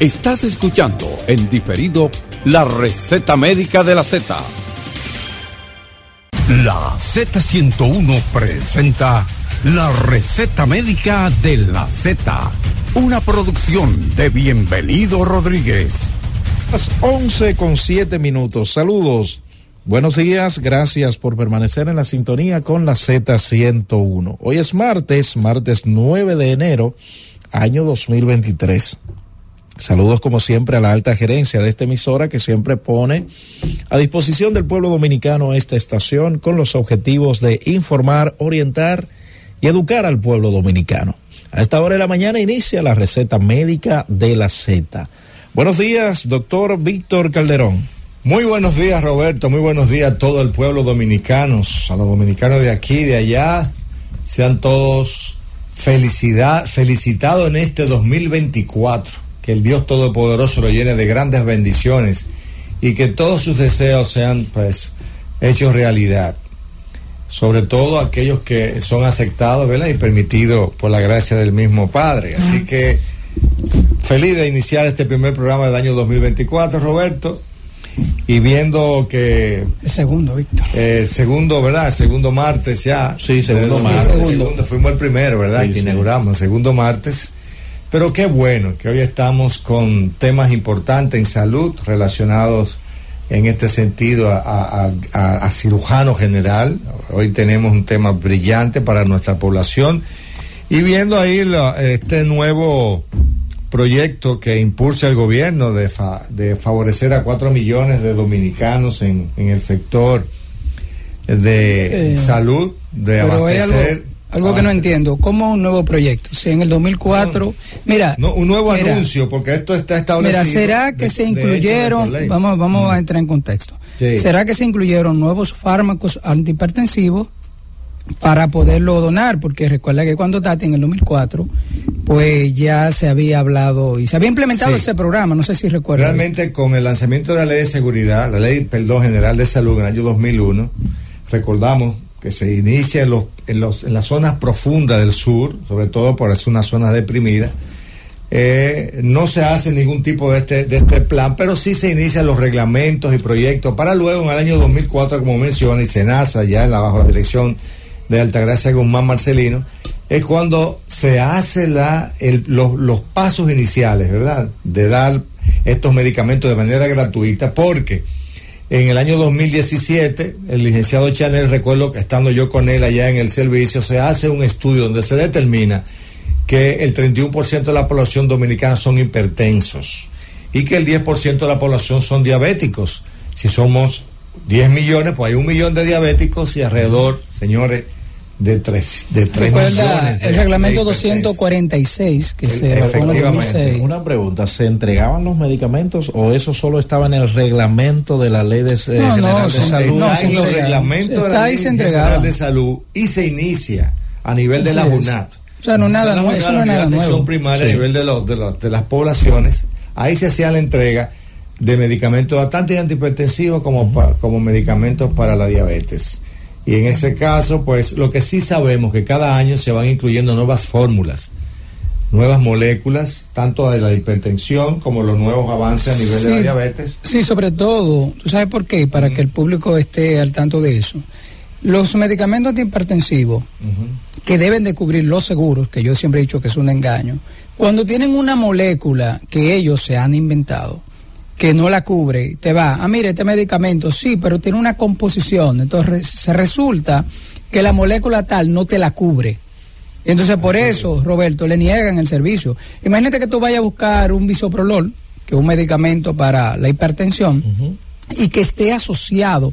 Estás escuchando en diferido la receta médica de la Z. La Z101 presenta la receta médica de la Z. Una producción de Bienvenido Rodríguez. Las 11 con 7 minutos. Saludos. Buenos días, gracias por permanecer en la sintonía con la Z101. Hoy es martes, martes 9 de enero, año 2023. Saludos como siempre a la alta gerencia de esta emisora que siempre pone a disposición del pueblo dominicano esta estación con los objetivos de informar, orientar y educar al pueblo dominicano. A esta hora de la mañana inicia la receta médica de la Z. Buenos días, doctor Víctor Calderón. Muy buenos días, Roberto. Muy buenos días a todo el pueblo dominicano, a los dominicanos de aquí, de allá. Sean todos felicidad, felicitados en este 2024 que el Dios Todopoderoso lo llene de grandes bendiciones y que todos sus deseos sean pues hechos realidad. Sobre todo aquellos que son aceptados ¿verdad? y permitidos por la gracia del mismo Padre. Así que feliz de iniciar este primer programa del año 2024, Roberto. Y viendo que... El segundo, Víctor. El segundo, ¿verdad? El segundo martes ya. Sí, segundo martes. segundo. Fuimos el primero, ¿verdad? que inauguramos, el segundo martes pero qué bueno que hoy estamos con temas importantes en salud relacionados en este sentido a, cirujano general. Hoy tenemos un tema brillante para nuestra población y viendo ahí este nuevo proyecto que impulsa el gobierno de, de favorecer a cuatro millones de dominicanos en, el sector de eh, salud, de abastecer algo que no entiendo. ¿Cómo un nuevo proyecto? Si en el 2004, mira. No, un nuevo anuncio, porque esto está establecido. Mira, ¿será que se incluyeron, vamos, vamos a entrar en contexto, ¿será que se incluyeron nuevos fármacos antihipertensivos para poderlo donar? Porque recuerda que cuando Tati en el 2004, pues ya se había hablado y se había implementado ese programa, no sé si recuerda. Realmente con el lanzamiento de la ley de seguridad, la ley, perdón, general de salud en el año 2001, recordamos que se inicia en, los, en, los, en las zonas profundas del sur, sobre todo por ser una zona deprimida. Eh, no se hace ningún tipo de este, de este plan, pero sí se inician los reglamentos y proyectos para luego en el año 2004, como menciona, y Senasa, ya en la, bajo la dirección de Altagracia Guzmán Marcelino, es cuando se hace la, los, los pasos iniciales, ¿verdad? De dar estos medicamentos de manera gratuita, porque en el año 2017, el licenciado Chanel, recuerdo que estando yo con él allá en el servicio, se hace un estudio donde se determina que el 31% de la población dominicana son hipertensos y que el 10% de la población son diabéticos. Si somos 10 millones, pues hay un millón de diabéticos y alrededor, señores, de tres, de tres millones el reglamento 246 que se en Una pregunta, ¿se entregaban los medicamentos o eso solo estaba en el reglamento de la ley de, eh, no, general de salud? Está en los reglamentos de la ley general de salud y se inicia a nivel de la UNAT. O sea, no, nada, nuevo, eso no es nada nuevo. primaria a nivel de, los, de, los, de las poblaciones. Ahí se hacía la entrega de medicamentos tanto antihipertensivos como, como medicamentos para la diabetes. Y en ese caso, pues lo que sí sabemos que cada año se van incluyendo nuevas fórmulas, nuevas moléculas, tanto de la hipertensión como los nuevos avances a nivel de la diabetes. Sí, sobre todo, ¿tú sabes por qué? Para que el público esté al tanto de eso. Los medicamentos antihipertensivos que deben de cubrir los seguros, que yo siempre he dicho que es un engaño, cuando tienen una molécula que ellos se han inventado, que no la cubre, te va, ah, mire, este medicamento sí, pero tiene una composición, entonces se resulta que la molécula tal no te la cubre. Entonces por eso, Roberto, le niegan el servicio. Imagínate que tú vayas a buscar un bisoprolol, que es un medicamento para la hipertensión, y que esté asociado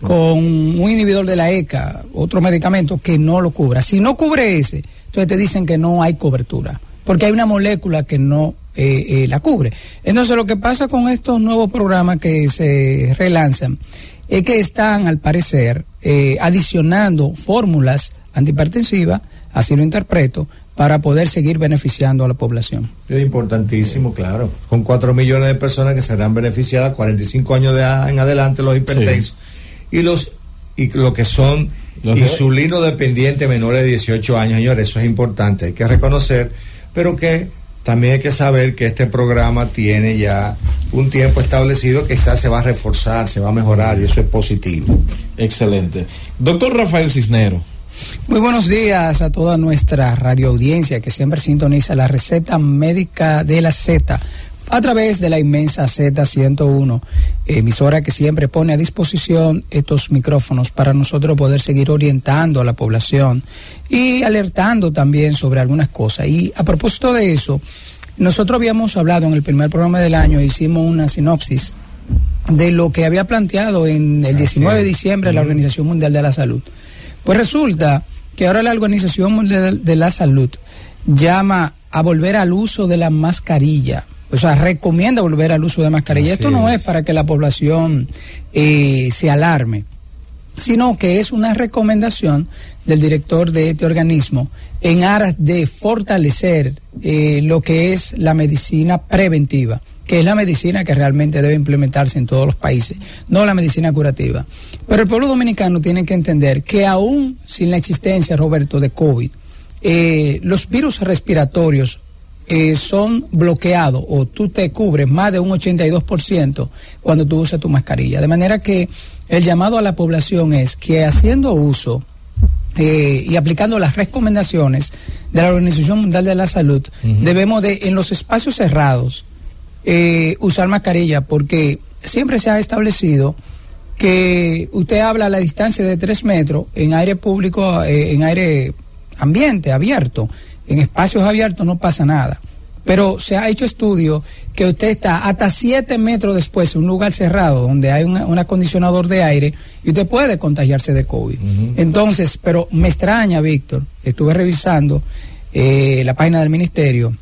con un inhibidor de la ECA, otro medicamento que no lo cubra. Si no cubre ese, entonces te dicen que no hay cobertura, porque hay una molécula que no eh, eh, la cubre. Entonces lo que pasa con estos nuevos programas que se relanzan es que están, al parecer, eh, adicionando fórmulas antihipertensivas, así lo interpreto, para poder seguir beneficiando a la población. Es importantísimo, claro. Con 4 millones de personas que serán beneficiadas, 45 años de en adelante los hipertensos. Y los y lo que son insulino dependientes menores de 18 años, señores, eso es importante, hay que reconocer, pero que también hay que saber que este programa tiene ya un tiempo establecido que quizás se va a reforzar, se va a mejorar y eso es positivo. Excelente. Doctor Rafael Cisnero. Muy buenos días a toda nuestra radio audiencia que siempre sintoniza la receta médica de la Z a través de la inmensa Z101, emisora que siempre pone a disposición estos micrófonos para nosotros poder seguir orientando a la población y alertando también sobre algunas cosas. Y a propósito de eso, nosotros habíamos hablado en el primer programa del año, hicimos una sinopsis de lo que había planteado en el 19 de diciembre la Organización Mundial de la Salud. Pues resulta que ahora la Organización Mundial de la Salud llama a volver al uso de la mascarilla o sea, recomienda volver al uso de mascarilla. Esto no es. para que la población eh, se alarme, sino que es una recomendación del director de este organismo en aras de fortalecer eh, lo que es la medicina preventiva, que es la medicina que realmente debe implementarse en todos los países, no la medicina curativa. Pero el pueblo dominicano tiene que entender que aún sin la existencia, Roberto, de COVID, eh, los virus respiratorios eh, son bloqueados o tú te cubres más de un 82% cuando tú usas tu mascarilla. De manera que el llamado a la población es que haciendo uso eh, y aplicando las recomendaciones de la Organización Mundial de la Salud, debemos de, en los espacios cerrados, eh, usar mascarilla porque siempre se ha establecido que usted habla a la distancia de tres metros en aire público, en aire ambiente, abierto en espacios abiertos no pasa nada. Pero se ha hecho estudio que usted está hasta 7 metros después en un lugar cerrado donde hay un acondicionador de aire y usted puede contagiarse de COVID. Entonces, pero me extraña, Víctor, estuve revisando eh, la página del ministerio.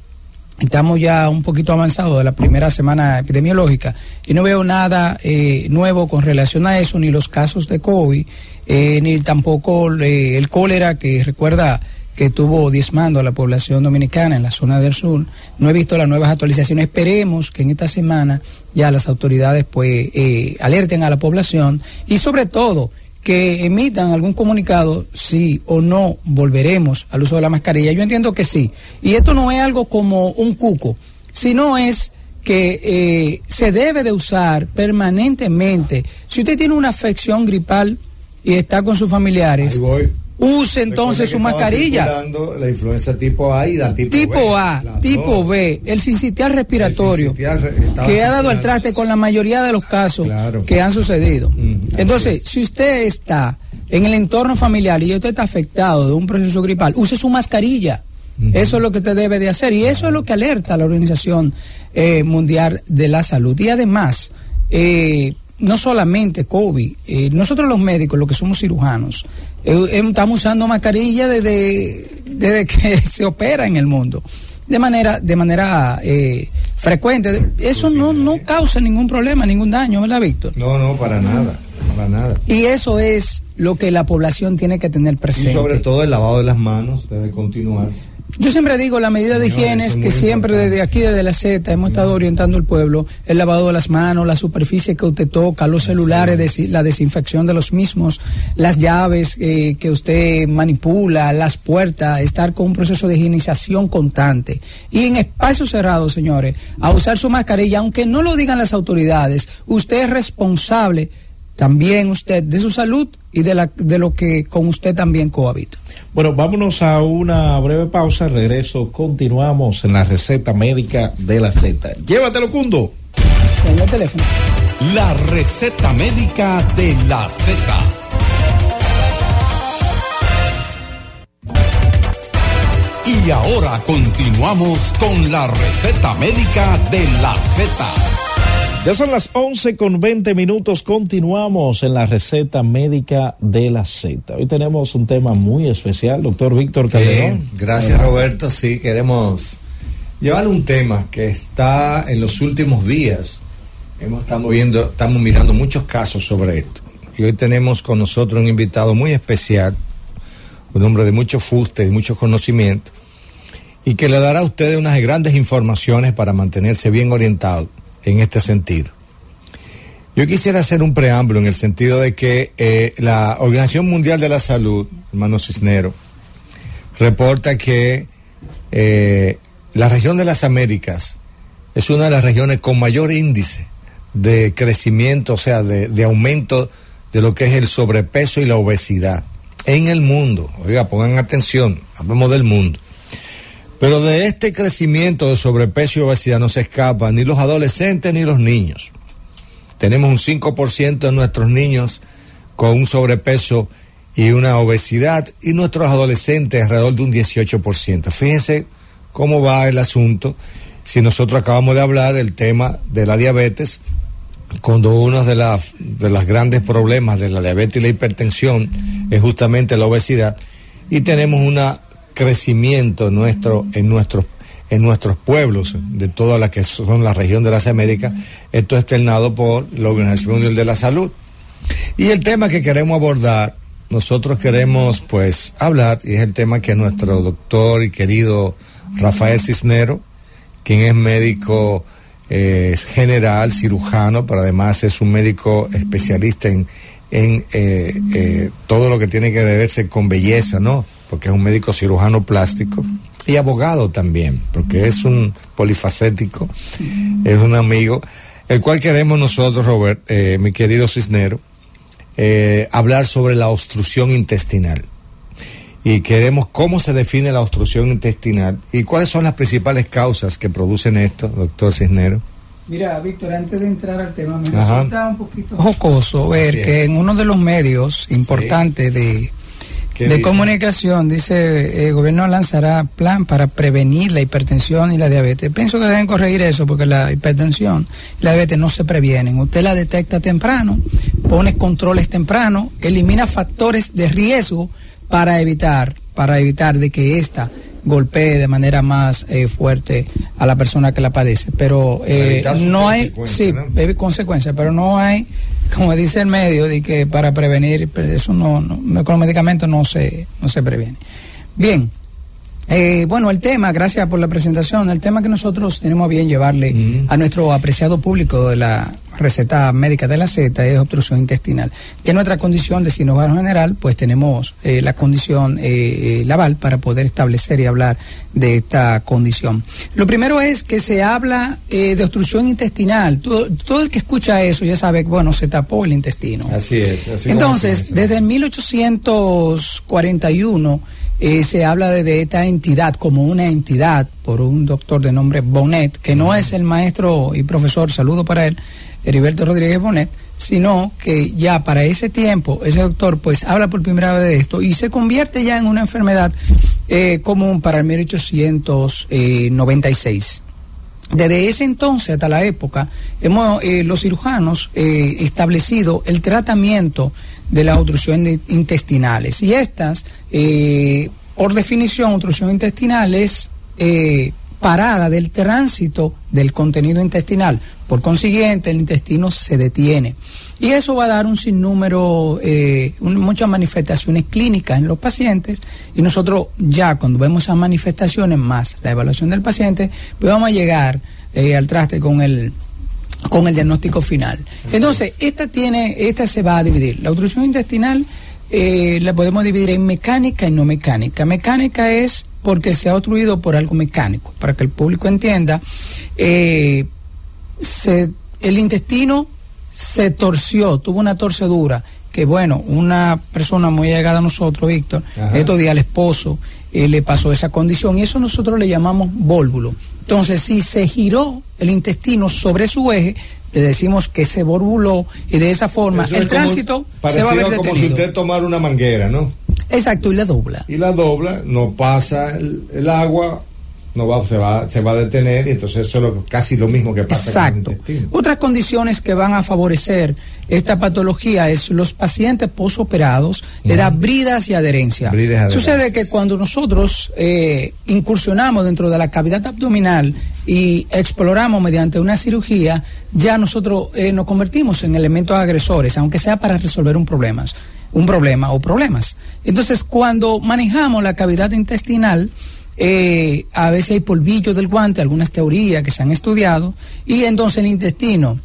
Estamos ya un poquito avanzados de la primera semana epidemiológica y no veo nada eh, nuevo con relación a eso, ni los casos de COVID, eh, ni tampoco el cólera que recuerda que estuvo diezmando a la población dominicana en la zona del sur. No he visto las nuevas actualizaciones. Esperemos que en esta semana ya las autoridades pues eh, alerten a la población y sobre todo que emitan algún comunicado si o no volveremos al uso de la mascarilla. Yo entiendo que sí. Y esto no es algo como un cuco, sino es que eh, se debe de usar permanentemente. Si usted tiene una afección gripal y está con sus familiares, use entonces su mascarilla. La influenza tipo A y la tipo, tipo B, A, tipo B, el sincitial respiratorio, que ha dado el traste con la mayoría de los casos que han sucedido. Mm, entonces, si usted está en el entorno familiar y usted está afectado de un proceso gripal, use su mascarilla. Eso es lo que usted debe de hacer y eso es lo que alerta la Organización eh, Mundial de la Salud. Y además, eh, no solamente COVID, eh, nosotros los médicos, los que somos cirujanos, eh, estamos usando mascarilla desde, desde que se opera en el mundo, de manera, de manera eh, frecuente. Eso no, no causa ningún problema, ningún daño, ¿verdad, Víctor? No, no, para nada, para nada. Y eso es lo que la población tiene que tener presente. Y sobre todo el lavado de las manos debe continuarse. Yo siempre digo, la medida de higiene es que siempre desde aquí, desde la Z, hemos estado orientando al pueblo, el lavado de las manos, la superficie que usted toca, los celulares, la desinfección de los mismos, las llaves eh, que usted manipula, las puertas, estar con un proceso de higienización constante. Y en espacios cerrados, señores, a usar su mascarilla, aunque no lo digan las autoridades, usted es responsable también usted de su salud y de, la, de lo que con usted también cohabita. Bueno, vámonos a una breve pausa. Regreso, continuamos en la receta médica de la Z. Llévatelo, Cundo. El teléfono. La receta médica de la Z. Y ahora continuamos con la receta médica de la Z. Ya son las 11 con 20 minutos. Continuamos en la receta médica de la Z. Hoy tenemos un tema muy especial, doctor Víctor Calderón. gracias, Roberto. Sí, queremos llevar un tema que está en los últimos días. Hemos, estamos, viendo, estamos mirando muchos casos sobre esto. Y hoy tenemos con nosotros un invitado muy especial, un hombre de mucho fuste y mucho conocimiento, y que le dará a ustedes unas grandes informaciones para mantenerse bien orientado en este sentido. Yo quisiera hacer un preámbulo en el sentido de que eh, la Organización Mundial de la Salud, hermano Cisnero, reporta que eh, la región de las Américas es una de las regiones con mayor índice de crecimiento, o sea, de, de aumento de lo que es el sobrepeso y la obesidad en el mundo. Oiga, pongan atención, hablemos del mundo. Pero de este crecimiento de sobrepeso y obesidad no se escapan ni los adolescentes ni los niños. Tenemos un 5% de nuestros niños con un sobrepeso y una obesidad y nuestros adolescentes alrededor de un 18%. Fíjense cómo va el asunto. Si nosotros acabamos de hablar del tema de la diabetes, cuando uno de, las de los grandes problemas de la diabetes y la hipertensión es justamente la obesidad, y tenemos un crecimiento nuestro, en, nuestros, en nuestros pueblos, de toda la que son la región de las Américas, esto es externado por la Organización Mundial de la Salud. Y el tema que queremos abordar nosotros queremos pues hablar, y es el tema que nuestro doctor y querido Rafael Cisnero, quien es médico eh, general, cirujano, pero además es un médico especialista en, en eh, eh, todo lo que tiene que verse con belleza, ¿no? Porque es un médico cirujano plástico y abogado también, porque es un polifacético, es un amigo, el cual queremos nosotros, Robert, mi querido Cisnero, eh, hablar sobre la obstrucción intestinal. Y queremos cómo se define la obstrucción intestinal y cuáles son las principales causas que producen esto, doctor Cisnero. Mira, Víctor, antes de entrar al tema, me resulta un poquito jocoso ver que en uno de los medios importantes de de comunicación, dice, el gobierno lanzará plan para prevenir la hipertensión y la diabetes. Pienso que deben corregir eso porque la hipertensión y la diabetes no se previenen. Usted la detecta temprano, pone controles temprano, elimina factores de riesgo para evitar, para evitar de que esta golpee de manera más eh, fuerte a la persona que la padece. Pero eh, no hay, sí, ¿no? consecuencias, pero no hay, como dice el medio, de que para prevenir, eso no, no con los medicamentos no se, no se previene. Bien, eh, bueno, el tema, gracias por la presentación, el tema que nosotros tenemos bien llevarle a nuestro apreciado público de la receta médica de la Z es obstrucción intestinal. Que nuestra condición de cirujano general, pues tenemos eh, la condición eh, laval para poder establecer y hablar de esta condición. Lo primero es que se habla de obstrucción intestinal. Todo, todo, el que escucha eso ya sabe que, bueno, se tapó el intestino. Así es. Así Entonces, desde el 1841, eh, se habla de, de, esta entidad como una entidad por un doctor de nombre Bonet, que no es el maestro y profesor, saludo para él, Heriberto Rodríguez Bonet, sino que ya para ese tiempo ese doctor pues habla por primera vez de esto y se convierte ya en una enfermedad eh, común para el 1896. Desde ese entonces hasta la época, hemos eh, los cirujanos eh, establecido el tratamiento de las obstrucciones intestinales. Y estas, eh, por definición, obstrucción intestinal es eh, parada del tránsito del contenido intestinal. Por consiguiente, el intestino se detiene. Y eso va a dar un sinnúmero, eh, muchas manifestaciones clínicas en los pacientes. Y nosotros ya cuando vemos esas manifestaciones más la evaluación del paciente, pues vamos a llegar eh, al traste con el con el diagnóstico final. Entonces, esta tiene, esta se va a dividir. La obstrucción intestinal eh, la podemos dividir en mecánica y no mecánica. Mecánica es porque se ha obstruido por algo mecánico. Para que el público entienda, eh, se, el intestino se torció, tuvo una torcedura que bueno, una persona muy llegada a nosotros, Víctor, estos días al esposo eh, le pasó esa condición y eso nosotros le llamamos vólvulo. Entonces, si se giró el intestino sobre su eje, le decimos que se borbuló y de esa forma Eso el es tránsito se va a ver como si usted tomara una manguera, ¿no? Exacto, y la dobla. Y la dobla, no pasa el, el agua, no va, se, va, se va a detener y entonces eso es lo- casi lo mismo que pasa Exacto. con el intestino. Otras condiciones que van a favorecer esta patología es los pacientes posoperados, le da bridas y adherencia. Bridas y adherencias. Sucede que cuando nosotros eh, incursionamos dentro de la cavidad abdominal y exploramos mediante una cirugía, ya nosotros eh, nos convertimos en elementos agresores, aunque sea para resolver un problema, un problema o problemas. Entonces, cuando manejamos la cavidad intestinal, eh, a veces hay polvillo del guante, algunas teorías que se han estudiado, y entonces el intestino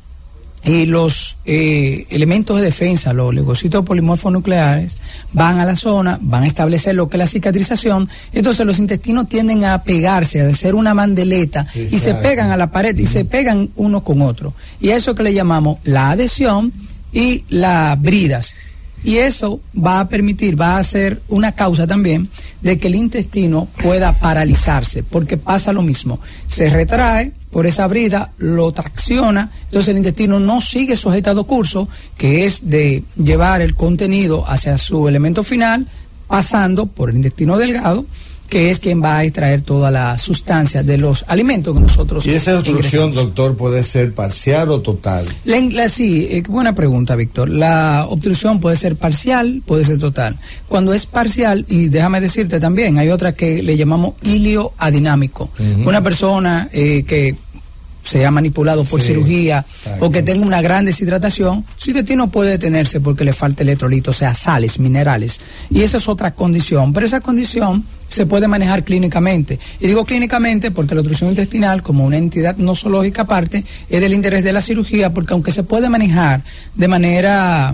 y los eh, elementos de defensa, los leucocitos polimorfos nucleares, van a la zona, van a establecer lo que es la cicatrización, entonces los intestinos tienden a pegarse, a hacer una mandeleta y se pegan a la pared y se pegan uno con otro. Y eso que le llamamos la adhesión y las bridas. Y eso va a permitir, va a ser una causa también de que el intestino pueda paralizarse, porque pasa lo mismo. Se retrae por esa brida, lo tracciona, entonces el intestino no sigue su curso, que es de llevar el contenido hacia su elemento final, pasando por el intestino delgado que es quien va a extraer toda la sustancia de los alimentos que nosotros. ¿Y esa obstrucción, doctor, puede ser parcial o total? sí, eh, buena pregunta, Víctor. La obstrucción puede ser parcial, puede ser total. Cuando es parcial, y déjame decirte también, hay otra que le llamamos ilio adinámico. Una persona eh, que sea manipulado por cirugía o que tenga una gran deshidratación, su intestino puede detenerse porque le falta electrolito, o sea, sales, minerales. Y esa es otra condición, pero esa condición se puede manejar clínicamente. Y digo clínicamente porque la obstrucción intestinal, como una entidad nosológica aparte, es del interés de la cirugía, porque aunque se puede manejar de manera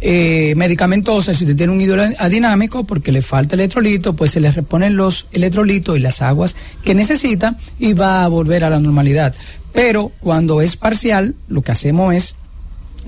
eh, medicamentosa, si usted tiene un hidrodinámico porque le falta electrolito, pues se le reponen los electrolitos y las aguas que necesita y va a volver a la normalidad. Pero cuando es parcial, lo que hacemos es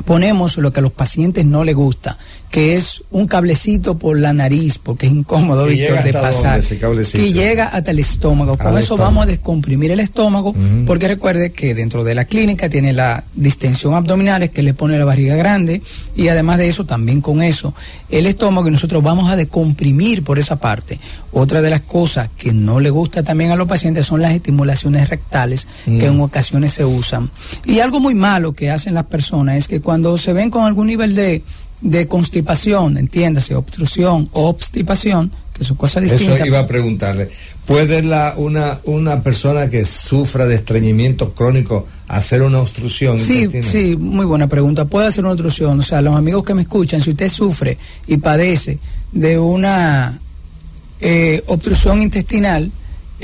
ponemos lo que a los pacientes no les gusta, que es un cablecito por la nariz, porque es incómodo, Víctor, de pasar, que llega hasta el estómago. Con eso vamos a descomprimir el estómago, porque recuerde que dentro de la clínica tiene la distensión abdominal, que le pone la barriga grande, y además de eso, también con eso, el estómago, y nosotros vamos a descomprimir por esa parte. Otra de las cosas que no le gusta también a los pacientes son las estimulaciones rectales, que en ocasiones se usan. Y algo muy malo que hacen las personas es que cuando se ven con algún nivel de, de constipación, entiéndase, obstrucción o obstipación, que son cosas distintas. Eso iba a preguntarle. ¿Puede la, una, una persona que sufra de estreñimiento crónico hacer una obstrucción? Sí, sí, muy buena pregunta. Puede hacer una obstrucción. O sea, los amigos que me escuchan, si usted sufre y padece de una eh, obstrucción intestinal,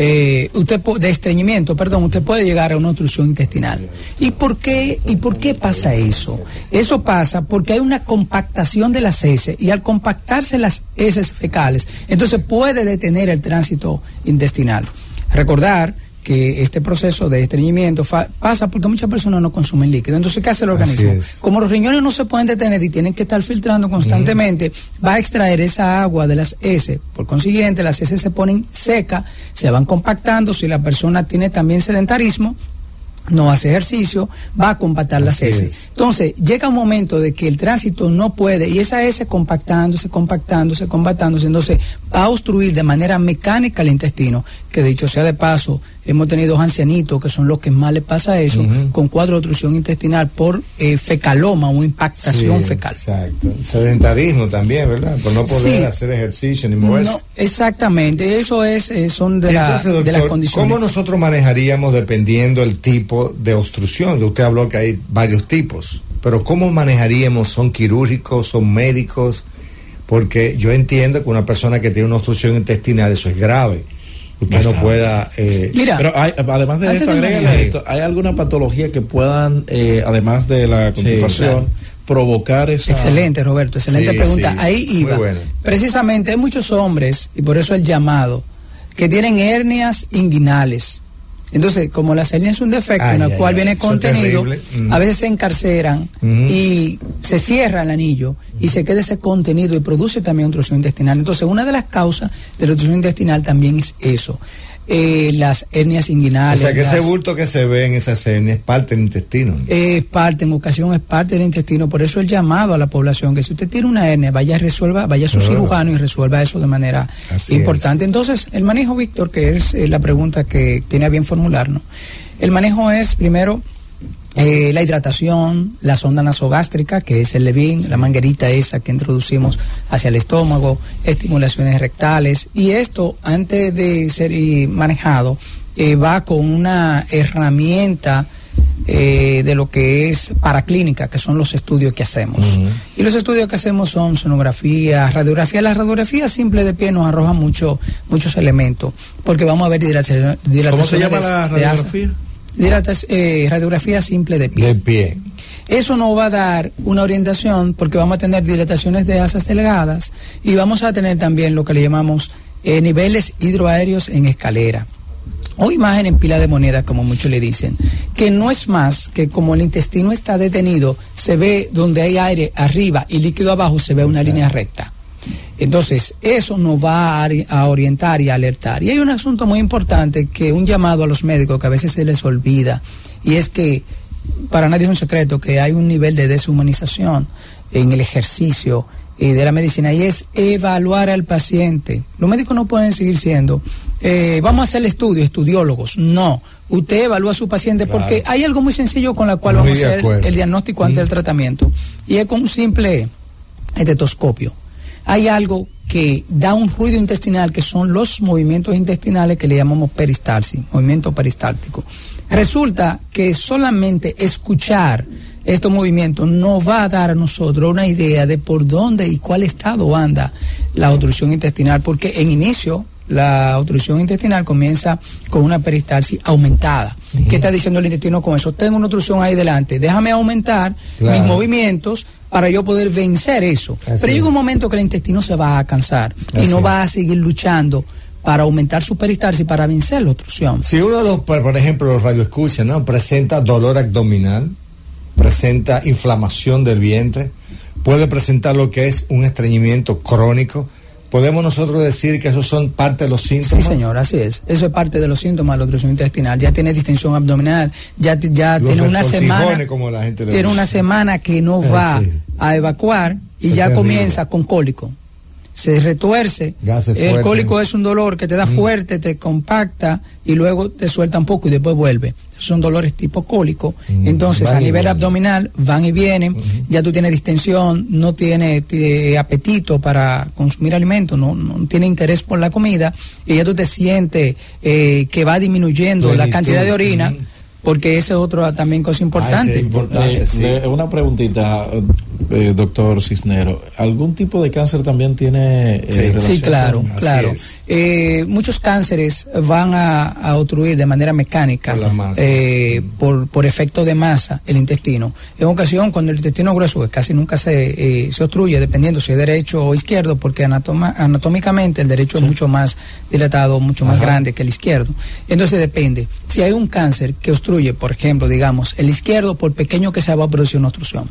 eh, usted de estreñimiento, perdón, usted puede llegar a una obstrucción intestinal. ¿Y por qué y por qué pasa eso? Eso pasa porque hay una compactación de las heces y al compactarse las heces fecales, entonces puede detener el tránsito intestinal. Recordar que este proceso de estreñimiento pasa porque muchas personas no consumen líquido. Entonces, ¿qué hace el organismo? Como los riñones no se pueden detener y tienen que estar filtrando constantemente, va a extraer esa agua de las heces. Por consiguiente, las heces se ponen secas, se van compactando. Si la persona tiene también sedentarismo, no hace ejercicio, va a compactar las heces. Entonces, llega un momento de que el tránsito no puede, y esa S compactándose, compactándose, compactándose, entonces va a obstruir de manera mecánica el intestino, que dicho sea de paso, hemos tenido ancianitos que son los que más le pasa eso, con cuadro de obstrucción intestinal por eh, fecaloma o impactación fecal. Exacto. Sedentarismo también, ¿verdad? Por no poder hacer ejercicio ni moverse. exactamente, eso es, eh, son de, la, de las condiciones. ¿Cómo nosotros manejaríamos dependiendo el tipo de obstrucción? Usted habló que hay varios tipos, pero ¿cómo manejaríamos? ¿Son quirúrgicos? ¿Son médicos? Porque yo entiendo que una persona que tiene una obstrucción intestinal, eso es grave usted no pueda. Eh, Mira, pero además de esto, esto, ¿hay alguna patología que puedan, eh, además de la constipación, provocar esa. Excelente, Roberto, excelente pregunta. Ahí iba. Precisamente hay muchos hombres, y por eso el llamado, que tienen hernias inguinales entonces, como la hernia es un defecto en el cual viene contenido, a veces se encarceran y se cierra el anillo y se queda ese contenido y produce también obstrucción intestinal. Entonces, una de las causas de la obstrucción intestinal también es eso. Eh, las hernias inguinales. O sea, que ese bulto que se ve en esas hernias es parte del intestino. Es parte, en ocasión es parte del intestino. Por eso el llamado a la población, que si usted tiene una hernia, vaya resuelva, vaya a su cirujano y resuelva eso de manera importante. Entonces, el manejo, Víctor, que es eh, la pregunta que tiene a bien formularnos. El manejo es, primero, eh, la hidratación, la sonda nasogástrica, que es el Levin, la manguerita esa que introducimos hacia el estómago, estimulaciones rectales, y esto, antes de ser manejado, eh, va con una herramienta eh, de lo que es paraclínica, que son los estudios que hacemos. Y los estudios que hacemos son sonografía, radiografía. La radiografía simple de pie nos arroja mucho, muchos elementos, porque vamos a ver dilatación. ¿Cómo se llama la radiografía? Eh, radiografía simple de pie. De pie. Eso nos va a dar una orientación porque vamos a tener dilataciones de asas delgadas y vamos a tener también lo que le llamamos eh, niveles hidroaéreos en escalera o imagen en pila de moneda, como muchos le dicen, que no es más que como el intestino está detenido, se ve donde hay aire arriba y líquido abajo, se ve una línea recta. Entonces, eso nos va a, orientar y a alertar. Y hay un asunto muy importante que un llamado a los médicos que a veces se les olvida, y es que para nadie es un secreto que hay un nivel de deshumanización en el ejercicio eh, de la medicina y es evaluar al paciente. Los médicos no pueden seguir siendo, eh, vamos a hacer el estudio, estudiólogos. No, usted evalúa a su paciente porque hay algo muy sencillo con la cual vamos a hacer el diagnóstico antes del mm. tratamiento y es con un simple estetoscopio hay algo que da un ruido intestinal, que son los movimientos intestinales que le llamamos peristalsis, movimiento peristáltico. Resulta que solamente escuchar estos movimientos no va a dar a nosotros una idea de por dónde y cuál estado anda la obstrucción intestinal, porque en inicio la obstrucción intestinal comienza con una peristalsis aumentada. ¿Qué está diciendo el intestino con eso? Tengo una obstrucción ahí delante, déjame aumentar mis movimientos para yo poder vencer eso. Pero llega un momento que el intestino se va a cansar y no va a seguir luchando para aumentar su peristalsis, para vencer la obstrucción. Si uno de los, por ejemplo, los radioescuchas, ¿no? Presenta dolor abdominal, presenta inflamación del vientre, puede presentar lo que es un estreñimiento crónico, ¿Podemos nosotros decir que esos son parte de los síntomas? Sí, señor, así es. Eso es parte de los síntomas de la obstrucción intestinal. Ya tiene distensión abdominal, ya, ya tiene una semana. Como la gente tiene una semana que no ah, va a evacuar y ya comienza con cólico se retuerce. El cólico es un dolor que te da mm. fuerte, te compacta y luego te suelta un poco y después vuelve. Son dolores tipo cólico. Mm. Entonces, a nivel abdominal van y vienen. Ya tú tienes distensión, no tienes apetito para consumir alimentos, no, no tienes interés por la comida y ya tú te sientes eh, que va disminuyendo la cantidad de orina porque ese es otro también cosa importante. Ah, importante eh, una preguntita, eh, doctor Cisnero. ¿Algún tipo de cáncer también tiene eh, sí. claro, claro. muchos cánceres van a, a, obstruir de manera mecánica por, por, efecto de masa el intestino. En ocasión, cuando el intestino grueso, casi nunca se, se obstruye, dependiendo si es derecho o izquierdo, porque anatómicamente el derecho es mucho más dilatado, mucho más grande que el izquierdo. Entonces depende. Si hay un cáncer que obstruye por ejemplo, digamos, el izquierdo, por pequeño que sea, va a producir una obstrucción.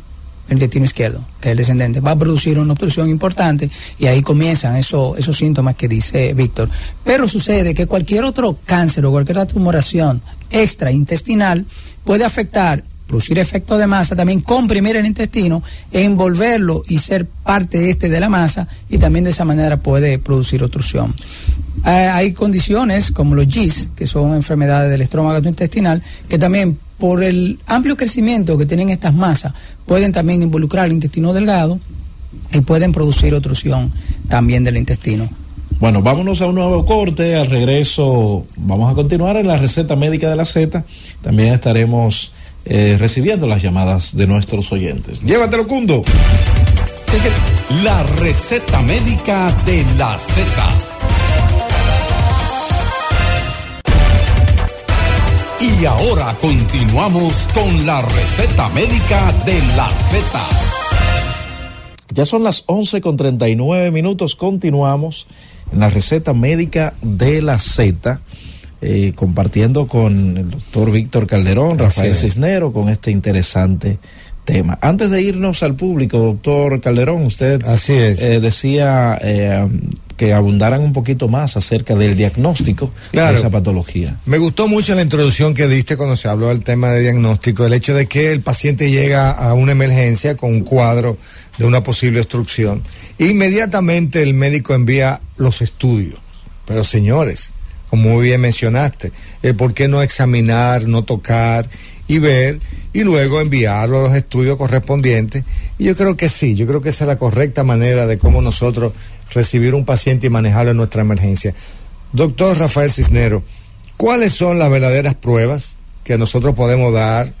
El intestino izquierdo, que es el descendente, va a producir una obstrucción importante y ahí comienzan eso, esos síntomas que dice Víctor. Pero sucede que cualquier otro cáncer o cualquier otra tumoración extraintestinal puede afectar producir efecto de masa, también comprimir el intestino, envolverlo y ser parte este de la masa y también de esa manera puede producir obstrucción. Eh, hay condiciones como los GIS, que son enfermedades del estómago intestinal, que también por el amplio crecimiento que tienen estas masas pueden también involucrar el intestino delgado y pueden producir obstrucción también del intestino. Bueno, vámonos a un nuevo corte. Al regreso vamos a continuar en la receta médica de la Z. También estaremos eh, recibiendo las llamadas de nuestros oyentes. Llévatelo, Cundo. La receta médica de la Z. Y ahora continuamos con la receta médica de la Z. Ya son las 11 con 39 minutos. Continuamos en la receta médica de la Z. Eh, compartiendo con el doctor Víctor Calderón, Rafael Cisnero, con este interesante tema. Antes de irnos al público, doctor Calderón, usted Así eh, decía eh, que abundaran un poquito más acerca del diagnóstico de esa patología. Me gustó mucho la introducción que diste cuando se habló del tema de diagnóstico, el hecho de que el paciente llega a una emergencia con un cuadro de una posible obstrucción. Inmediatamente el médico envía los estudios. Pero señores, como muy bien mencionaste. el ¿Por qué no examinar, no tocar y ver y luego enviarlo a los estudios correspondientes? Y yo creo que sí, yo creo que esa es la correcta manera de cómo nosotros recibir un paciente y manejarlo en nuestra emergencia. Doctor Rafael Cisnero, ¿cuáles son las verdaderas pruebas que nosotros podemos dar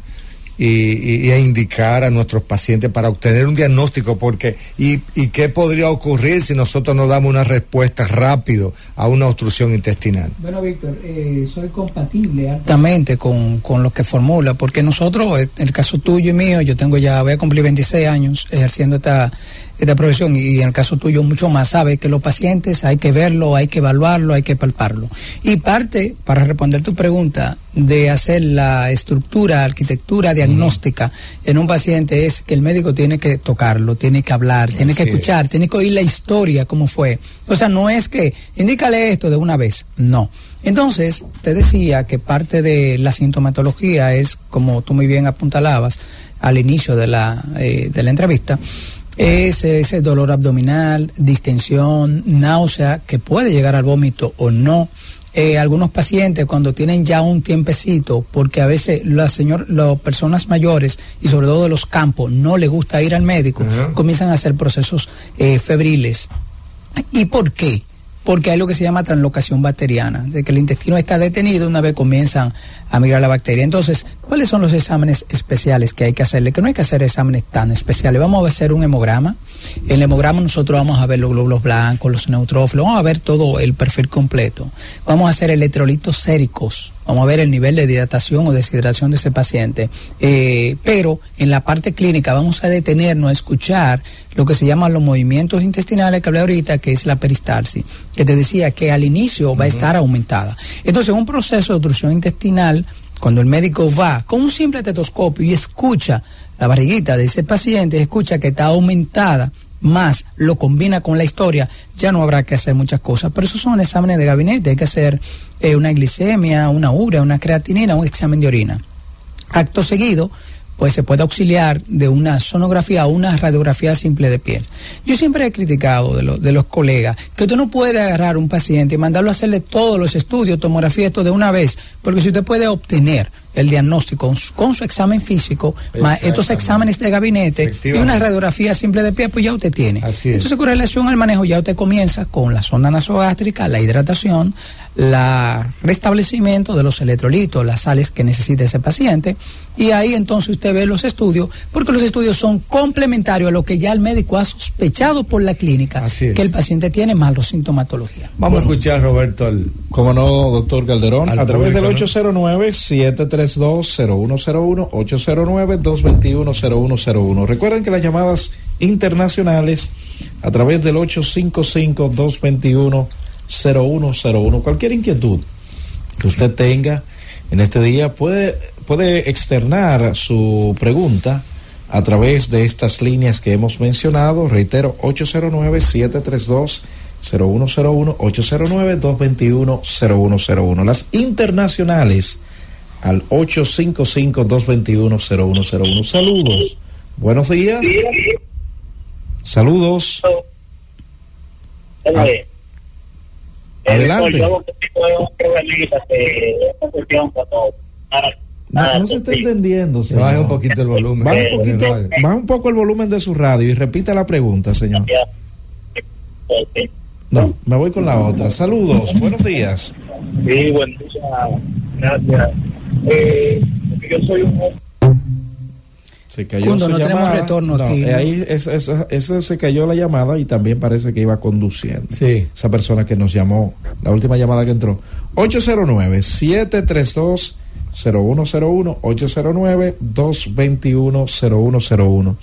y, e indicar a nuestros pacientes para obtener un diagnóstico porque y, y qué podría ocurrir si nosotros no damos una respuesta rápido a una obstrucción intestinal. Bueno, Víctor, eh, soy compatible altamente con, con, lo que formula, porque nosotros, en el caso tuyo y mío, yo tengo ya, voy a cumplir 26 años ejerciendo esta esta profesión y en el caso tuyo mucho más, sabe que los pacientes hay que verlo, hay que evaluarlo, hay que palparlo. Y parte, para responder tu pregunta, de hacer la estructura, arquitectura diagnóstica en un paciente es que el médico tiene que tocarlo, tiene que hablar, tiene que escuchar, tiene que oír la historia, cómo fue. O sea, no es que indícale esto de una vez, no. Entonces, te decía que parte de la sintomatología es, como tú muy bien apuntalabas al inicio de la, eh, de la entrevista, es ese dolor abdominal, distensión, náusea, que puede llegar al vómito o no. Eh, algunos pacientes cuando tienen ya un tiempecito, porque a veces las señor, las personas mayores y sobre todo de los campos no les gusta ir al médico, comienzan a hacer procesos eh, febriles. ¿Y por qué? Porque hay lo que se llama translocación bacteriana, de que el intestino está detenido una vez comienzan a migrar la bacteria. Entonces, ¿cuáles son los exámenes especiales que hay que hacerle? Que no hay que hacer exámenes tan especiales. Vamos a hacer un hemograma. En el hemograma nosotros vamos a ver los glóbulos blancos, los neutrófilos, vamos a ver todo el perfil completo. Vamos a hacer electrolitos séricos Vamos a ver el nivel de hidratación o deshidratación de ese paciente. Eh, pero en la parte clínica vamos a detenernos a escuchar lo que se llaman los movimientos intestinales que hablé ahorita, que es la peristalsis, que te decía que al inicio va a estar aumentada. Entonces, un proceso de obstrucción intestinal, cuando el médico va con un simple tetoscopio y escucha la barriguita de ese paciente, escucha que está aumentada, más lo combina con la historia, ya no habrá que hacer muchas cosas. Pero esos son exámenes de gabinete, hay que hacer eh, una glicemia, una urea, una creatinina, un examen de orina. Acto seguido, pues se puede auxiliar de una sonografía o una radiografía simple de piel. Yo siempre he criticado de, de los colegas que usted no puede agarrar un paciente y mandarlo a hacerle todos los estudios, tomografía, esto de una vez, porque si usted puede obtener el diagnóstico con su examen físico, más estos exámenes de gabinete y una radiografía simple de pie, pues ya usted tiene. Entonces, con relación al manejo, ya usted comienza con la sonda nasogástrica, la hidratación, el restablecimiento de los electrolitos, las sales que necesita ese paciente, y ahí entonces usted ve los estudios, porque los estudios son complementarios a lo que ya el médico ha sospechado por la clínica, que el paciente tiene malo sintomatología. Vamos a escuchar, Roberto. El... Como no, doctor Calderón, a través del 809 732 809-221-0101. Recuerden que las llamadas internacionales a través del 855-221-0101. Cualquier inquietud que usted tenga en este día puede, puede externar su pregunta a través de estas líneas que hemos mencionado. Reitero, 809-732. 0101 809 221 0101 Las internacionales al 855-221-0101. Saludos. Buenos días. Saludos. Adelante. No, no, se está entendiendo. Baja un poquito el volumen. Baja un, poquito, baja un poco el volumen de su radio y repita la pregunta, señor. No, me voy con la otra. Saludos, buenos días. Sí, buen día. Gracias. Eh, yo soy un se cayó no tenemos retorno aquí. Eh, ahí eso, se cayó la llamada y también parece que iba conduciendo. Sí. Esa persona que nos llamó, la última llamada que entró. 809-732-0101, 809-221-0101.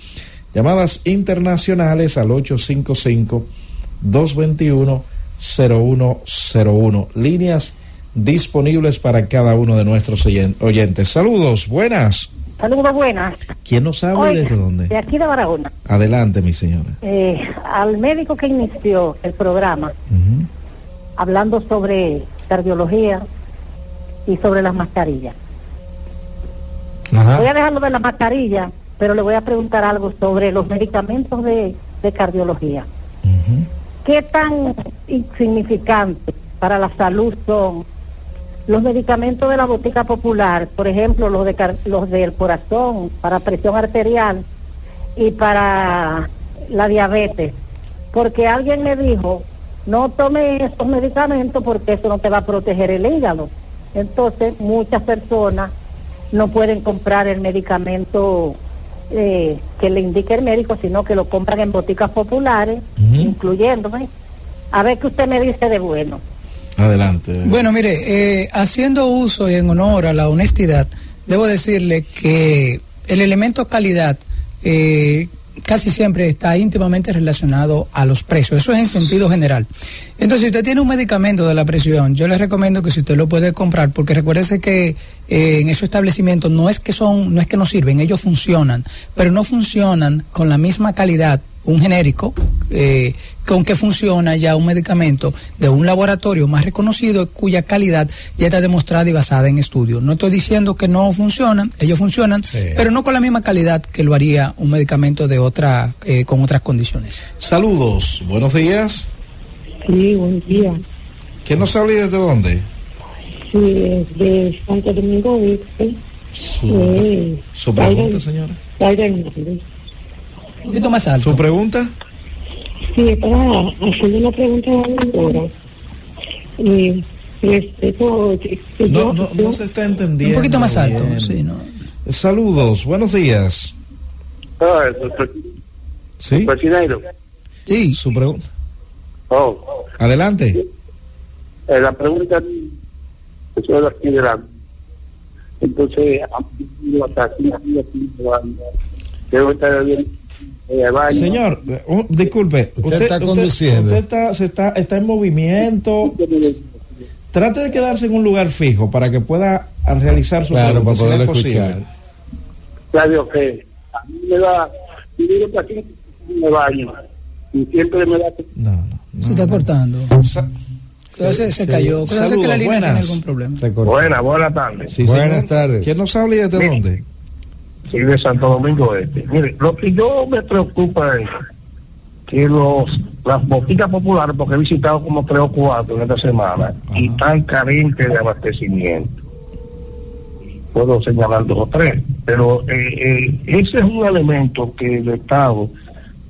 Llamadas internacionales al 855-221-0101. Líneas disponibles para cada uno de nuestros oyentes. Saludos, buenas. Saludos, buenas. ¿Quién nos sabe desde dónde? De aquí de Barahona. Adelante, mi señora. Eh, al médico que inició el programa, hablando sobre cardiología y sobre las mascarillas. Voy a dejarlo de las mascarillas, pero le voy a preguntar algo sobre los medicamentos de, cardiología. ¿Qué tan insignificantes para la salud son los medicamentos de la botica popular, por ejemplo, los, de, los del corazón, para presión arterial y para la diabetes, porque alguien me dijo, no tome estos medicamentos porque eso no te va a proteger el hígado. Entonces, muchas personas no pueden comprar el medicamento eh, que le indique el médico, sino que lo compran en boticas populares, incluyéndome. A ver qué usted me dice de bueno. Adelante. Bueno, mire, eh, haciendo uso y en honor a la honestidad, debo decirle que el elemento calidad eh, casi siempre está íntimamente relacionado a los precios. Eso es en sentido general. Entonces, si usted tiene un medicamento de la presión, yo le recomiendo que si usted lo puede comprar, porque recuérdese que eh, en esos establecimientos no es que son, no es que no sirven, ellos funcionan, pero no funcionan con la misma calidad un genérico eh, con que funciona ya un medicamento de un laboratorio más reconocido cuya calidad ya está demostrada y basada en estudios. No estoy diciendo que no funcionan, ellos funcionan, Sí. pero no con la misma calidad que lo haría un medicamento de otra eh, con otras condiciones. Saludos, buenos días. Sí, buen día. ¿Quién nos habla y desde dónde? Sí, de Santo Domingo Este. Su, Eh, su pregunta, señora. Un poquito más alto. ¿Su pregunta? Sí, es para hacerle una pregunta a la doctora. Eh, No, no, no se está entendiendo. un poquito más alto, sí, ¿no? Saludos, buenos días. Ah, ¿Sí? Sí, Su pregunta. Oh, Adelante. eh, la pregunta es de aquí delante. Entonces, hasta aquí, aquí, aquí, debo estar bien. Baño. Señor, un- disculpe. Usted está conduciendo. Usted está, se está, está en movimiento. Trate de quedarse en un lugar fijo para que pueda realizar su Claro, pregunta, para si posible. escuchar. Que a mí me da, yo digo que aquí me baño. Y siempre me da. No, no. no, se está no. cortando. Sa- se, cayó. Que la línea tiene buenas. algún problema. Te corto. Buenas, buenas tardes. sí, Buenas señor. tardes. ¿Quién nos habla y desde Mire. dónde? Sí, de Santo Domingo Este. Mire, lo que yo me preocupa es que los las boticas populares, porque he visitado como tres o cuatro en esta semana, y están carentes de abastecimiento. Puedo señalar dos o tres, pero eh, eh, ese es un elemento que el Estado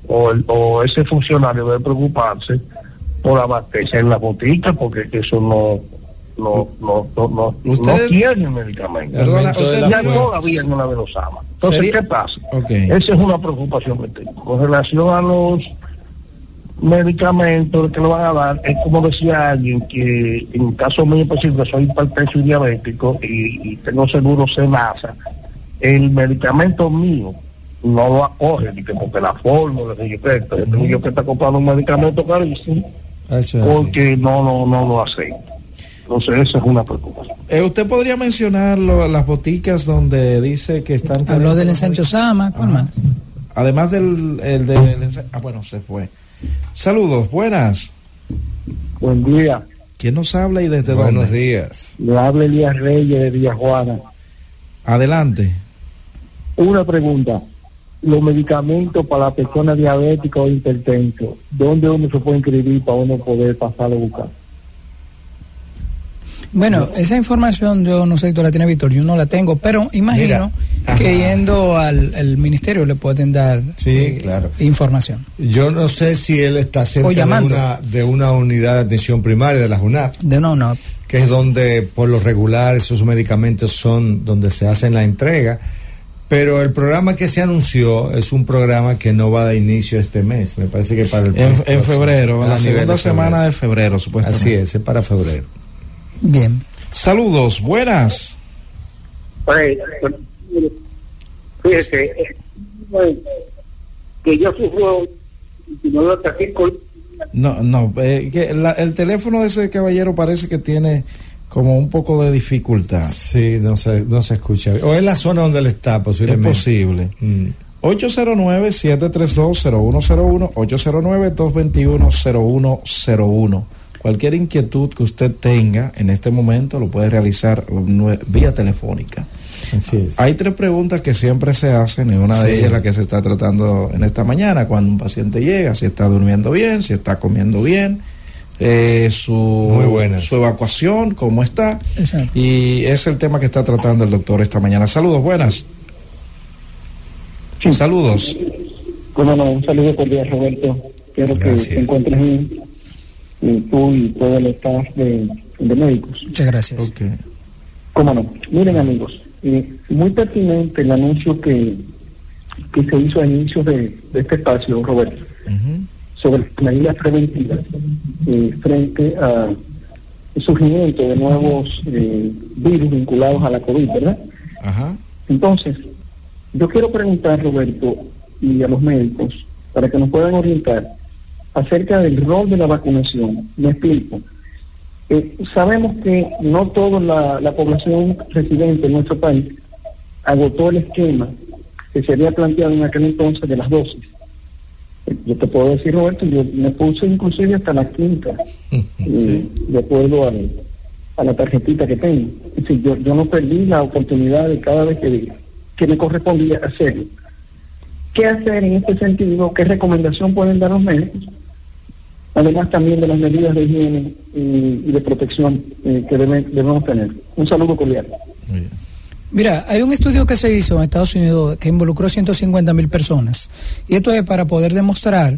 o, el- o ese funcionario debe preocuparse por abastecer la botica, porque eso no no no no no, no Usted- tiene medicamentos. Perdona, de usted la Ya todavía no la de los ama. Entonces, Sería- ¿qué pasa? Ok. Esa es una preocupación que tengo. Con relación a los medicamentos que le van a dar, es como decía alguien que en caso mío específico soy hipertenso y diabético y, y tengo seguro Senasa, el medicamento mío no lo acoge, ni que porque la fórmula, ni que esto, yo que estar comprando un medicamento carísimo Eso es así. porque no, no, no lo acepto. Entonces, esa es una preocupación. Eh, ¿Usted podría mencionar lo- las boticas donde dice que están... Habló del ensancho Sama, ¿cuál más? Además del, el del Ah, bueno, se fue. Saludos, buenas. Buen día. ¿Quién nos habla y desde Buenos dónde? días. Le habla Elías Reyes de Villajuana. Adelante. Una pregunta. Los medicamentos para la persona diabética o hipertenso, ¿dónde uno se puede inscribir para uno poder pasarlo a buscar? Bueno, esa información yo no sé si tú la tienes, Víctor, yo no la tengo, pero imagino Mira, que yendo al, al ministerio le pueden dar Sí, eh, claro. información. Yo no sé si él está cerca de llamando. una, de una unidad de atención primaria de la UNAP, De no, no. que es donde por lo regular esos medicamentos son donde se hacen la entrega. Pero el programa que se anunció es un programa que no va a dar inicio este mes. Me parece que para el En, mes en febrero, A la segunda de febrero. semana de febrero, supuestamente. Así es, es para febrero. Bien. Saludos, buenas. Pues, fíjese, pues, que yo sufro dolor cardíaco, No, no, eh, que la- el teléfono de ese caballero parece que tiene como un poco de dificultad. Sí, no se, no se escucha. O es la zona donde él está, Es posiblemente. posible. Mm. 809-732-0101, 809-221-0101. Cualquier inquietud que usted tenga en este momento lo puede realizar vía telefónica. Así es. Hay tres preguntas que siempre se hacen y una de ellas es la que se está tratando en esta mañana, cuando un paciente llega, si está durmiendo bien, si está comiendo bien, eh, su, Muy buenas. su evacuación, cómo está. Exacto. Y es el tema que está tratando el doctor esta mañana. Saludos, buenas. Saludos. Bueno, no, un saludo cordial, Roberto. Quiero Gracias. que te encuentres bien, eh, tú y todo el staff de, de médicos. Muchas gracias. Cómo no. Miren, amigos, eh, muy pertinente el anuncio que, que se hizo a inicios de, de este espacio, Roberto, sobre las medidas preventivas eh, frente a el surgimiento de nuevos eh, virus vinculados a la COVID, ¿verdad? Ajá. Entonces, yo quiero preguntar, Roberto, y a los médicos, para que nos puedan orientar acerca del rol de la vacunación. Me explico. Eh, sabemos que no toda la, la población residente en nuestro país agotó el esquema que se había planteado en aquel entonces de las dosis. Eh, Yo te puedo decir, Roberto, yo me puse inclusive hasta la quinta, eh, de acuerdo al- a la tarjetita que tengo. Es decir, yo, yo no perdí la oportunidad de cada vez que, que me correspondía hacerlo. ¿Qué hacer en este sentido? ¿Qué recomendación pueden dar los médicos? Además también de las medidas de higiene y, y de protección eh, que deben- debemos tener. Un saludo cordial. Mira, hay un estudio que se hizo en Estados Unidos que involucró 150 mil personas. Y esto es para poder demostrar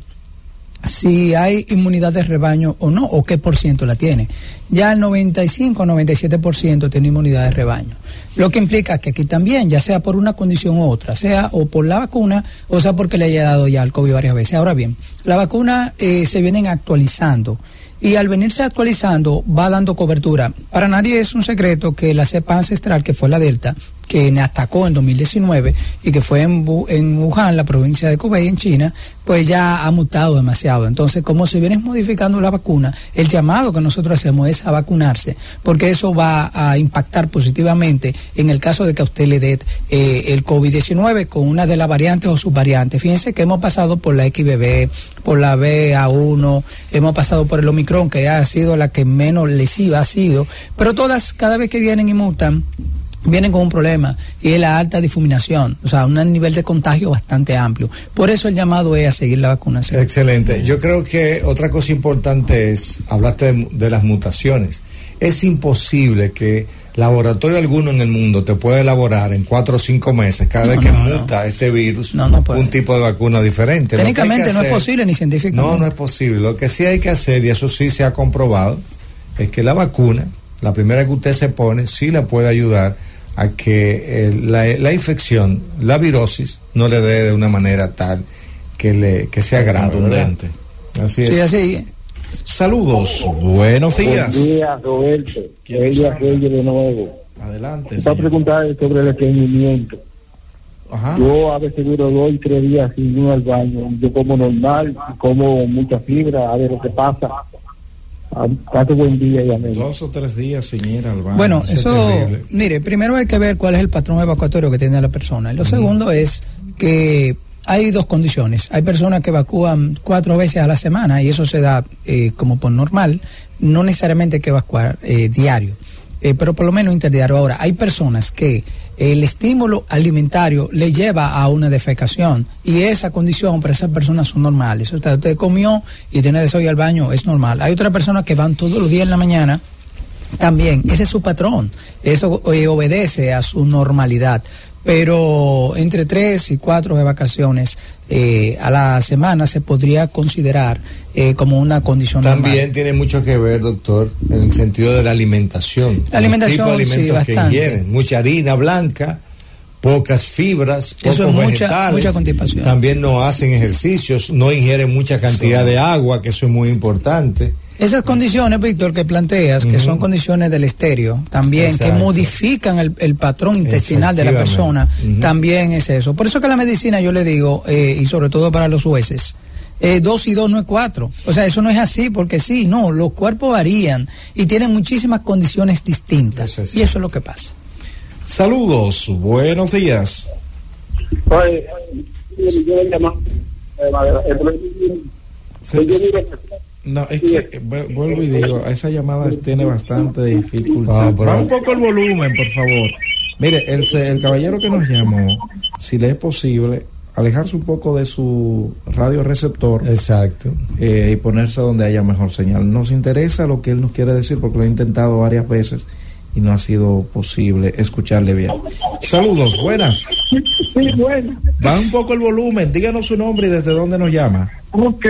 si hay inmunidad de rebaño o no, o qué por ciento la tiene. Ya el 95 o 97% tiene inmunidad de rebaño. Lo que implica que aquí también, ya sea por una condición u otra, sea o por la vacuna, o sea porque le haya dado ya el COVID varias veces. Ahora bien, la vacuna eh, se vienen actualizando. Y al venirse actualizando, va dando cobertura. Para nadie es un secreto que la cepa ancestral, que fue la Delta, que atacó en 2019 y que fue en, en Wuhan, la provincia de Hubei, en China, pues ya ha mutado demasiado. Entonces, como se viene modificando la vacuna, el llamado que nosotros hacemos es a vacunarse, porque eso va a impactar positivamente en el caso de que a usted le dé eh, el COVID-19 con una de las variantes o subvariantes. Fíjense que hemos pasado por la XBB, por la BA1, hemos pasado por el Omicron, que ha sido la que menos lesiva ha sido, pero todas, cada vez que vienen y mutan, vienen con un problema y es la alta difuminación, o sea, un nivel de contagio bastante amplio. Por eso el llamado es a seguir la vacunación. Excelente. Yo creo que otra cosa importante es, hablaste de, de las mutaciones. Es imposible que laboratorio alguno en el mundo te pueda elaborar en cuatro o cinco meses, cada No, vez que no, no. muta este virus, un tipo de vacuna diferente. Técnicamente no es posible ni científicamente. No, no es posible. Lo que sí hay que hacer, y eso sí se ha comprobado, es que la vacuna, la primera que usted se pone, sí la puede ayudar a que eh, la, la infección, la virosis, no le dé de una manera tal que, le, que sea grave. Así Sí, es. así. Saludos, buenos días. Buen día, Roberto. ¿Quién nos Ella? Reyes de nuevo. Adelante. Está preguntar sobre el estreñimiento. Ajá. Yo a veces duro dos y tres días sin ir al baño. Yo como normal, como mucha fibra, a ver lo que pasa. Ah, Pase buen día y amén. Dos o tres días sin ir al baño. Bueno, eso es eso, terrible. mire, primero hay que ver cuál es el patrón evacuatorio que tiene la persona. Y lo segundo es que hay dos condiciones. Hay personas que evacúan cuatro veces a la semana y eso se da eh, como por normal. No necesariamente hay que evacuar eh, diario, eh, pero por lo menos interdiario. Ahora, hay personas que el estímulo alimentario le lleva a una defecación y esa condición para esas personas son normales. O sea, usted comió y tiene deseo de ir al baño, es normal. Hay otras personas que van todos los días en la mañana también, ese es su patrón, eso eh, obedece a su normalidad. Pero entre tres y cuatro de vacaciones eh, a la semana se podría considerar eh, como una condición También normal. tiene mucho que ver, doctor, en el sentido de la alimentación. La alimentación, tipos de sí, alimentos que ingieren. Mucha harina blanca, pocas fibras, pocos Eso es mucha- vegetales. mucha. También no hacen ejercicios, no ingieren mucha cantidad de agua, que eso es muy importante. Esas condiciones, Víctor, que planteas, que son condiciones del estéreo, también que modifican el, el patrón intestinal de la persona, también es eso. Por eso que la medicina, yo le digo, eh, y sobre todo para los jueces, eh, dos y dos no es cuatro. O sea, eso no es así porque sí, no, los cuerpos varían y tienen muchísimas condiciones distintas. Eso es y eso es lo que pasa. Saludos, buenos días. Oye, yo le llamo. Se- No, es que eh, vu- vuelvo y digo, esa llamada tiene bastante dificultad. Ah, Baja un poco el volumen, por favor. Mire, el, se- el caballero que nos llamó, si le es posible, alejarse un poco de su radioreceptor Exacto. eh, y ponerse donde haya mejor señal. Nos interesa lo que él nos quiere decir porque lo he intentado varias veces y no ha sido posible escucharle bien. Saludos, buenas. Sí, bueno. Baja un poco el volumen, díganos su nombre y desde dónde nos llama. Ok.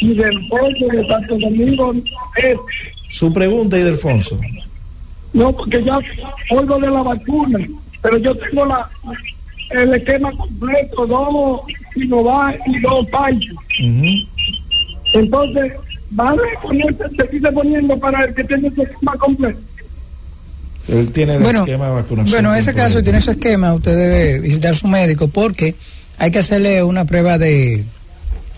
Y del pollo de Santo Domingo es. Su pregunta, Idelfonso. No, porque ya oigo de la vacuna. pero yo tengo la el esquema completo, dos Sinovac y dos Pancho. Entonces, ¿vale ponerse, seguirse poniendo para el que tiene ese esquema completo? Él tiene el Bueno, esquema de vacunación. Bueno, en ese completo. caso tiene su esquema, usted debe visitar a su médico porque hay que hacerle una prueba de,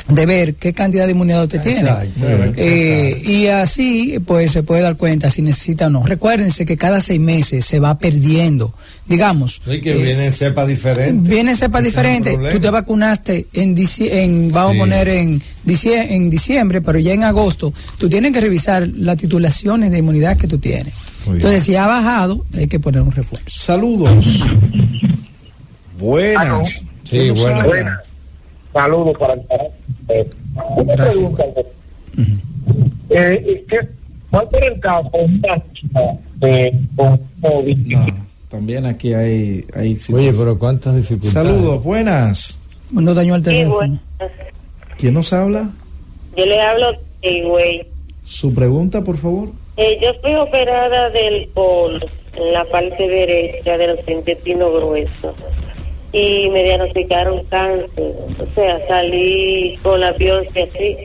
de ver qué cantidad de inmunidad usted tiene. Exacto, Eh, y así, pues se puede dar cuenta si necesita o no. Recuérdense que cada seis meses se va perdiendo. Digamos, Y que eh, vienen cepas diferentes. Viene cepa Ese diferente. Tú te vacunaste en, en vamos Sí. a poner en, dicie- en diciembre, pero ya en agosto, tú tienes que revisar las titulaciones de inmunidad que tú tienes. Entonces, si ha bajado, hay que poner un refuerzo. Saludos. Buenas. Sí, ¿Quién nos buenas. Saludos para el una Gracias. pregunta, eh, ¿qué- ¿Cuál será el caso de COVID? No, también aquí hay, hay Oye, situaciones. pero cuántas dificultades. Saludos, buenas. No dañó el Sí, teléfono. bueno. ¿Quién nos habla? Yo le hablo de güey. Su pregunta, por favor. Eh, yo fui operada del polo en la parte derecha de los intestinos gruesos y me diagnosticaron cáncer. O sea, salí con la biopsia así.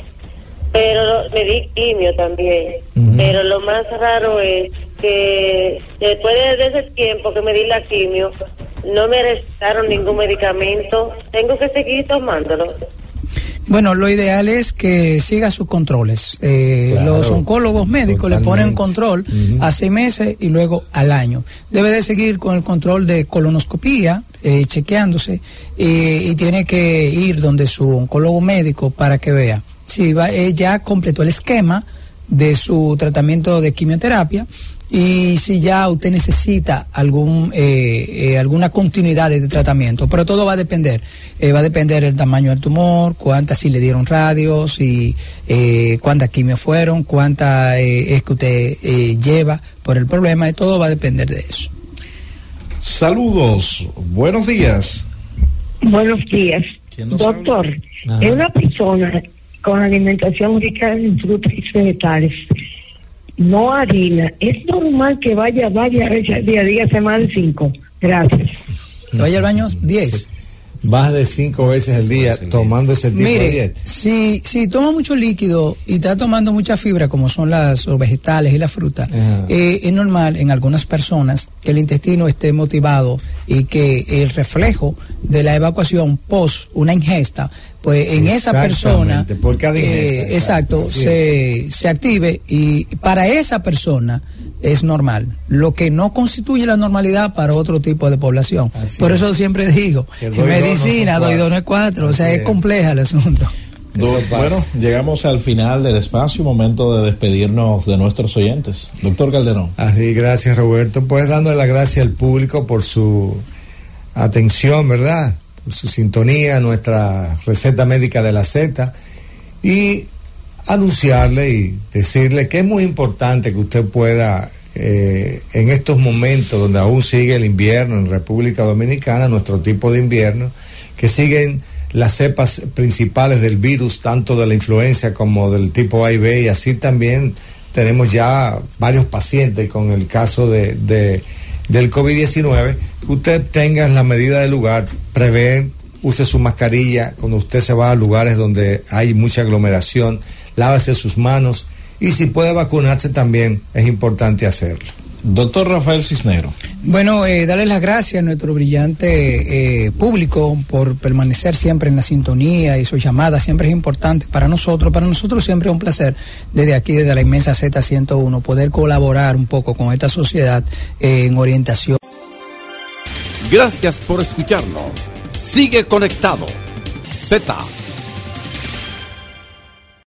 Pero me di quimio también. Pero lo más raro es que después de ese tiempo que me di la quimio, no me recetaron ningún medicamento. Tengo que seguir tomándolo. Bueno, lo ideal es que siga sus controles. Eh, Claro, los oncólogos médicos le ponen control a seis meses y luego al año. Debe de seguir con el control de colonoscopía, eh, chequeándose, eh, y tiene que ir donde su oncólogo médico para que vea si va, eh, ya completó el esquema de su tratamiento de quimioterapia y si ya usted necesita algún eh, eh, alguna continuidad de tratamiento. Pero todo va a depender Eh, va a depender el tamaño del tumor cuántas si le dieron radios eh, cuántas quimios fueron cuántas es que usted lleva por el problema y todo va a depender de eso Saludos, buenos días. Buenos días. ¿Quién nos Doctor, es una persona con alimentación rica en frutas y vegetales, no harina. ¿Es normal que vaya varias veces al día, dígase más de cinco? Gracias. que vaya al baño 10 Más de cinco veces al día tomando ese tipo de Mire, dieta. si, si toma mucho líquido y está tomando mucha fibra, como son las los vegetales y la fruta, eh, es normal en algunas personas que el intestino esté motivado y que el reflejo de la evacuación post una ingesta, pues en esa persona, Exactamente, por cada ingesta, eh, exacto, se, se active y para esa persona es normal, lo que no constituye la normalidad para otro tipo de población. Así Por es. eso siempre digo, Que en medicina, doy dos no es cuatro, o sea, es es. compleja el asunto. Bueno, llegamos al final del espacio, momento de despedirnos de nuestros oyentes. Doctor Calderón. Así, gracias Roberto. Pues dándole la gracia al público por su atención, ¿verdad? Por su sintonía, nuestra receta médica de la Z. Y anunciarle y decirle que es muy importante que usted pueda, eh, en estos momentos donde aún sigue el invierno en República Dominicana, nuestro tipo de invierno, que siguen las cepas principales del virus, tanto de la influenza como del tipo A y B, y así también tenemos ya varios pacientes con el caso de, de- del COVID-19, que usted tenga la medida del lugar, prevé, use su mascarilla cuando usted se va a lugares donde hay mucha aglomeración, lávese sus manos y si puede vacunarse también es importante hacerlo. Doctor Rafael Cisnero. Bueno, eh, darle las gracias a nuestro brillante eh, público por permanecer siempre en la sintonía y su llamada siempre es importante para nosotros. Para nosotros siempre es un placer desde aquí, desde la inmensa Z101, poder colaborar un poco con esta sociedad eh, en orientación. Gracias por escucharnos. Sigue conectado. Z